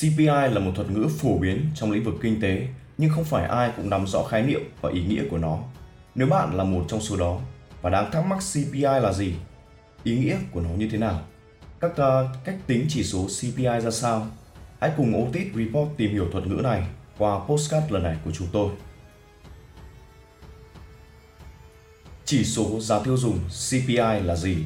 CPI là một thuật ngữ phổ biến trong lĩnh vực kinh tế, nhưng không phải ai cũng nắm rõ khái niệm và ý nghĩa của nó. Nếu bạn là một trong số đó và đang thắc mắc CPI là gì, ý nghĩa của nó như thế nào, các uh, cách tính chỉ số CPI ra sao, hãy cùng Otis Report tìm hiểu thuật ngữ này qua postcard lần này của chúng tôi. Chỉ số giá tiêu dùng CPI là gì?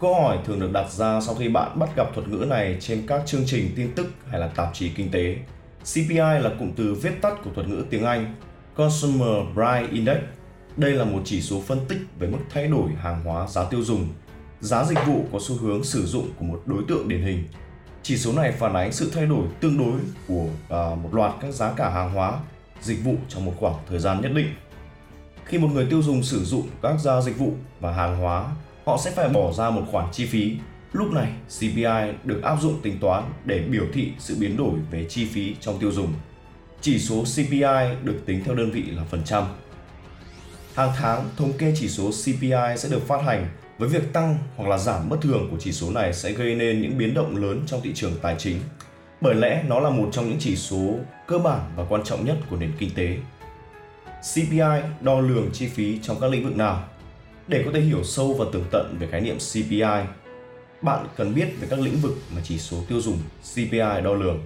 Câu hỏi thường được đặt ra sau khi bạn bắt gặp thuật ngữ này trên các chương trình tin tức hay là tạp chí kinh tế. CPI là cụm từ viết tắt của thuật ngữ tiếng Anh Consumer Price Index. Đây là một chỉ số phân tích về mức thay đổi hàng hóa giá tiêu dùng. Giá dịch vụ có xu hướng sử dụng của một đối tượng điển hình. Chỉ số này phản ánh sự thay đổi tương đối của à, một loạt các giá cả hàng hóa, dịch vụ trong một khoảng thời gian nhất định. Khi một người tiêu dùng sử dụng các gia dịch vụ và hàng hóa họ sẽ phải bỏ ra một khoản chi phí. Lúc này, CPI được áp dụng tính toán để biểu thị sự biến đổi về chi phí trong tiêu dùng. Chỉ số CPI được tính theo đơn vị là phần trăm. Hàng tháng, thống kê chỉ số CPI sẽ được phát hành với việc tăng hoặc là giảm bất thường của chỉ số này sẽ gây nên những biến động lớn trong thị trường tài chính. Bởi lẽ nó là một trong những chỉ số cơ bản và quan trọng nhất của nền kinh tế. CPI đo lường chi phí trong các lĩnh vực nào để có thể hiểu sâu và tường tận về khái niệm CPI, bạn cần biết về các lĩnh vực mà chỉ số tiêu dùng CPI đo lường.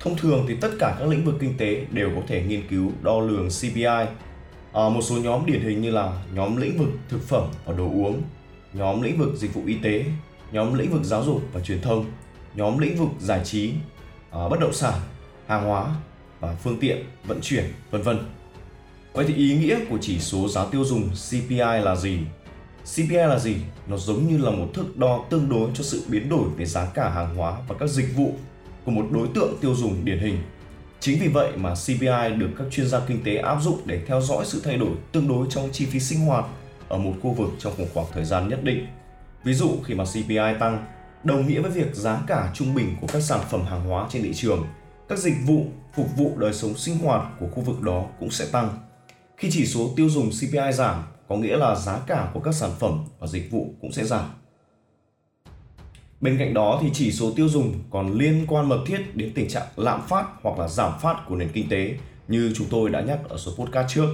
Thông thường thì tất cả các lĩnh vực kinh tế đều có thể nghiên cứu đo lường CPI. À, một số nhóm điển hình như là nhóm lĩnh vực thực phẩm và đồ uống, nhóm lĩnh vực dịch vụ y tế, nhóm lĩnh vực giáo dục và truyền thông, nhóm lĩnh vực giải trí, à, bất động sản, hàng hóa và phương tiện vận chuyển, vân vân. Vậy thì ý nghĩa của chỉ số giá tiêu dùng CPI là gì? CPI là gì? Nó giống như là một thước đo tương đối cho sự biến đổi về giá cả hàng hóa và các dịch vụ của một đối tượng tiêu dùng điển hình. Chính vì vậy mà CPI được các chuyên gia kinh tế áp dụng để theo dõi sự thay đổi tương đối trong chi phí sinh hoạt ở một khu vực trong một khoảng thời gian nhất định. Ví dụ khi mà CPI tăng, đồng nghĩa với việc giá cả trung bình của các sản phẩm hàng hóa trên thị trường, các dịch vụ phục vụ đời sống sinh hoạt của khu vực đó cũng sẽ tăng. Khi chỉ số tiêu dùng CPI giảm, có nghĩa là giá cả của các sản phẩm và dịch vụ cũng sẽ giảm. Bên cạnh đó thì chỉ số tiêu dùng còn liên quan mật thiết đến tình trạng lạm phát hoặc là giảm phát của nền kinh tế như chúng tôi đã nhắc ở số podcast trước.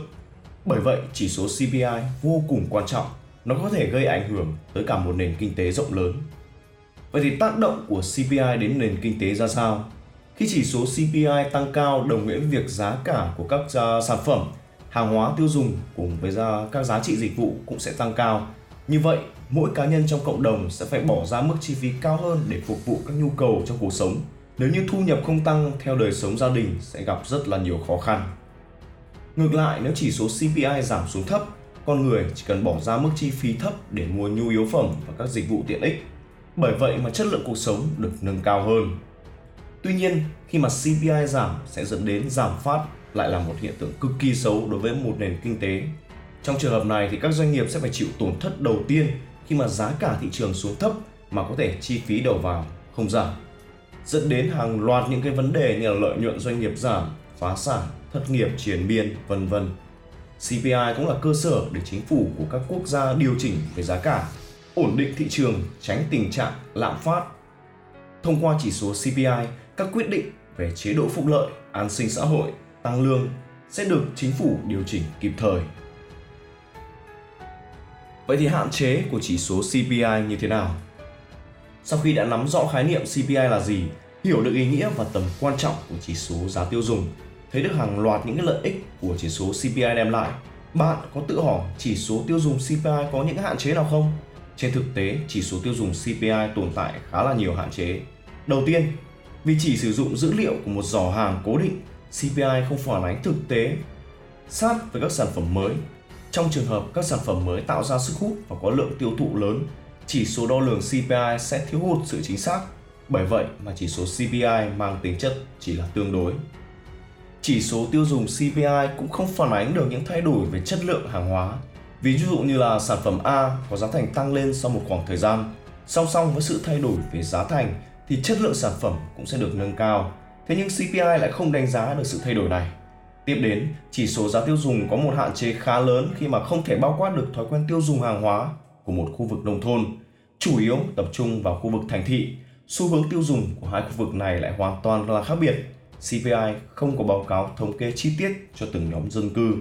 Bởi vậy, chỉ số CPI vô cùng quan trọng. Nó có thể gây ảnh hưởng tới cả một nền kinh tế rộng lớn. Vậy thì tác động của CPI đến nền kinh tế ra sao? Khi chỉ số CPI tăng cao đồng nghĩa với việc giá cả của các à, sản phẩm hàng hóa tiêu dùng cùng với các giá trị dịch vụ cũng sẽ tăng cao. Như vậy, mỗi cá nhân trong cộng đồng sẽ phải bỏ ra mức chi phí cao hơn để phục vụ các nhu cầu trong cuộc sống. Nếu như thu nhập không tăng theo đời sống gia đình sẽ gặp rất là nhiều khó khăn. Ngược lại, nếu chỉ số CPI giảm xuống thấp, con người chỉ cần bỏ ra mức chi phí thấp để mua nhu yếu phẩm và các dịch vụ tiện ích. Bởi vậy mà chất lượng cuộc sống được nâng cao hơn. Tuy nhiên, khi mà CPI giảm sẽ dẫn đến giảm phát lại là một hiện tượng cực kỳ xấu đối với một nền kinh tế. Trong trường hợp này thì các doanh nghiệp sẽ phải chịu tổn thất đầu tiên khi mà giá cả thị trường xuống thấp mà có thể chi phí đầu vào không giảm dẫn đến hàng loạt những cái vấn đề như là lợi nhuận doanh nghiệp giảm, phá sản, thất nghiệp triển biên, vân vân. CPI cũng là cơ sở để chính phủ của các quốc gia điều chỉnh về giá cả, ổn định thị trường, tránh tình trạng lạm phát. Thông qua chỉ số CPI, các quyết định về chế độ phúc lợi, an sinh xã hội tăng lương sẽ được chính phủ điều chỉnh kịp thời. Vậy thì hạn chế của chỉ số CPI như thế nào? Sau khi đã nắm rõ khái niệm CPI là gì, hiểu được ý nghĩa và tầm quan trọng của chỉ số giá tiêu dùng, thấy được hàng loạt những lợi ích của chỉ số CPI đem lại, bạn có tự hỏi chỉ số tiêu dùng CPI có những hạn chế nào không? Trên thực tế, chỉ số tiêu dùng CPI tồn tại khá là nhiều hạn chế. Đầu tiên, vì chỉ sử dụng dữ liệu của một giỏ hàng cố định CPI không phản ánh thực tế sát với các sản phẩm mới. Trong trường hợp các sản phẩm mới tạo ra sức hút và có lượng tiêu thụ lớn, chỉ số đo lường CPI sẽ thiếu hụt sự chính xác. Bởi vậy mà chỉ số CPI mang tính chất chỉ là tương đối. Chỉ số tiêu dùng CPI cũng không phản ánh được những thay đổi về chất lượng hàng hóa. Ví dụ như là sản phẩm A có giá thành tăng lên sau một khoảng thời gian, song song với sự thay đổi về giá thành thì chất lượng sản phẩm cũng sẽ được nâng cao Thế nhưng CPI lại không đánh giá được sự thay đổi này. Tiếp đến, chỉ số giá tiêu dùng có một hạn chế khá lớn khi mà không thể bao quát được thói quen tiêu dùng hàng hóa của một khu vực nông thôn, chủ yếu tập trung vào khu vực thành thị xu hướng tiêu dùng của hai khu vực này lại hoàn toàn là khác biệt. CPI không có báo cáo thống kê chi tiết cho từng nhóm dân cư.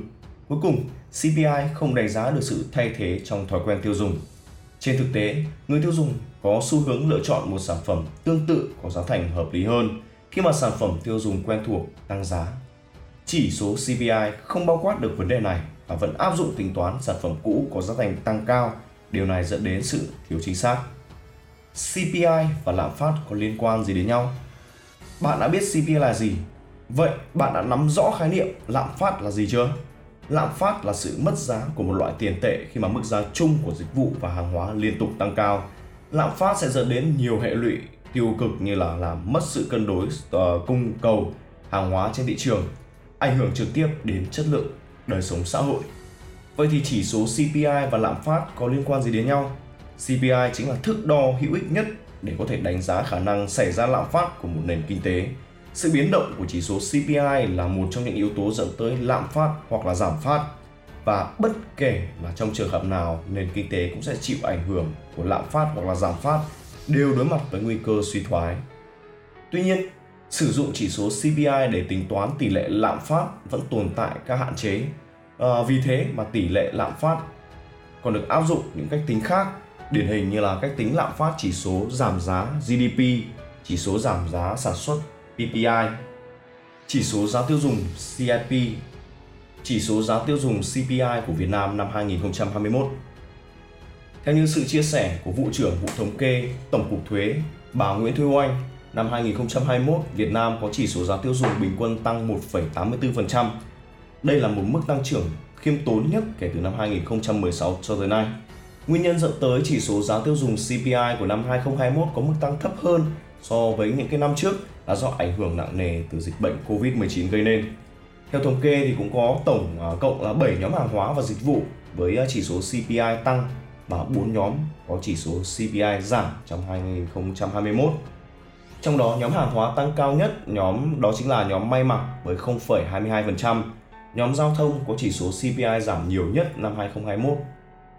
Cuối cùng, CPI không đánh giá được sự thay thế trong thói quen tiêu dùng. Trên thực tế, người tiêu dùng có xu hướng lựa chọn một sản phẩm tương tự có giá thành hợp lý hơn khi mà sản phẩm tiêu dùng quen thuộc tăng giá. Chỉ số CPI không bao quát được vấn đề này và vẫn áp dụng tính toán sản phẩm cũ có giá thành tăng cao. Điều này dẫn đến sự thiếu chính xác. CPI và lạm phát có liên quan gì đến nhau? Bạn đã biết CPI là gì? Vậy bạn đã nắm rõ khái niệm lạm phát là gì chưa? Lạm phát là sự mất giá của một loại tiền tệ khi mà mức giá chung của dịch vụ và hàng hóa liên tục tăng cao. Lạm phát sẽ dẫn đến nhiều hệ lụy tiêu cực như là làm mất sự cân đối uh, cung cầu hàng hóa trên thị trường, ảnh hưởng trực tiếp đến chất lượng đời sống xã hội. Vậy thì chỉ số CPI và lạm phát có liên quan gì đến nhau? CPI chính là thước đo hữu ích nhất để có thể đánh giá khả năng xảy ra lạm phát của một nền kinh tế. Sự biến động của chỉ số CPI là một trong những yếu tố dẫn tới lạm phát hoặc là giảm phát và bất kể là trong trường hợp nào nền kinh tế cũng sẽ chịu ảnh hưởng của lạm phát hoặc là giảm phát đều đối mặt với nguy cơ suy thoái. Tuy nhiên, sử dụng chỉ số CPI để tính toán tỷ lệ lạm phát vẫn tồn tại các hạn chế. À, vì thế mà tỷ lệ lạm phát còn được áp dụng những cách tính khác, điển hình như là cách tính lạm phát chỉ số giảm giá GDP, chỉ số giảm giá sản xuất PPI, chỉ số giá tiêu dùng CIP, chỉ số giá tiêu dùng CPI của Việt Nam năm 2021. Theo như sự chia sẻ của vụ trưởng vụ thống kê Tổng cục Thuế bà Nguyễn Thu Oanh, năm 2021 Việt Nam có chỉ số giá tiêu dùng bình quân tăng 1,84%. Đây là một mức tăng trưởng khiêm tốn nhất kể từ năm 2016 cho tới nay. Nguyên nhân dẫn tới chỉ số giá tiêu dùng CPI của năm 2021 có mức tăng thấp hơn so với những cái năm trước là do ảnh hưởng nặng nề từ dịch bệnh Covid-19 gây nên. Theo thống kê thì cũng có tổng à, cộng là 7 nhóm hàng hóa và dịch vụ với à, chỉ số CPI tăng và 4 nhóm có chỉ số CPI giảm trong 2021. Trong đó nhóm hàng hóa tăng cao nhất nhóm đó chính là nhóm may mặc với 0,22%, nhóm giao thông có chỉ số CPI giảm nhiều nhất năm 2021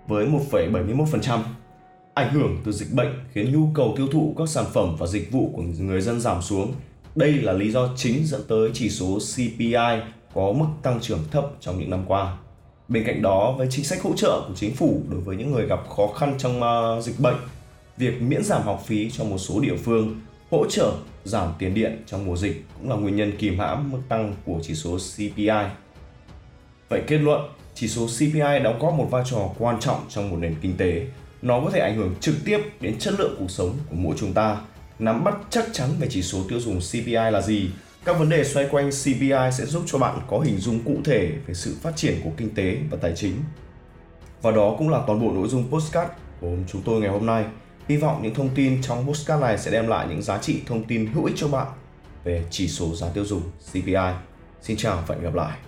với 1,71%. Ảnh hưởng từ dịch bệnh khiến nhu cầu tiêu thụ các sản phẩm và dịch vụ của người dân giảm xuống. Đây là lý do chính dẫn tới chỉ số CPI có mức tăng trưởng thấp trong những năm qua. Bên cạnh đó, với chính sách hỗ trợ của chính phủ đối với những người gặp khó khăn trong uh, dịch bệnh, việc miễn giảm học phí cho một số địa phương, hỗ trợ giảm tiền điện trong mùa dịch cũng là nguyên nhân kìm hãm mức tăng của chỉ số CPI. Vậy kết luận, chỉ số CPI đóng góp một vai trò quan trọng trong một nền kinh tế. Nó có thể ảnh hưởng trực tiếp đến chất lượng cuộc sống của mỗi chúng ta. Nắm bắt chắc chắn về chỉ số tiêu dùng CPI là gì các vấn đề xoay quanh CPI sẽ giúp cho bạn có hình dung cụ thể về sự phát triển của kinh tế và tài chính. Và đó cũng là toàn bộ nội dung postcard của chúng tôi ngày hôm nay. Hy vọng những thông tin trong postcard này sẽ đem lại những giá trị thông tin hữu ích cho bạn về chỉ số giá tiêu dùng CPI. Xin chào và hẹn gặp lại.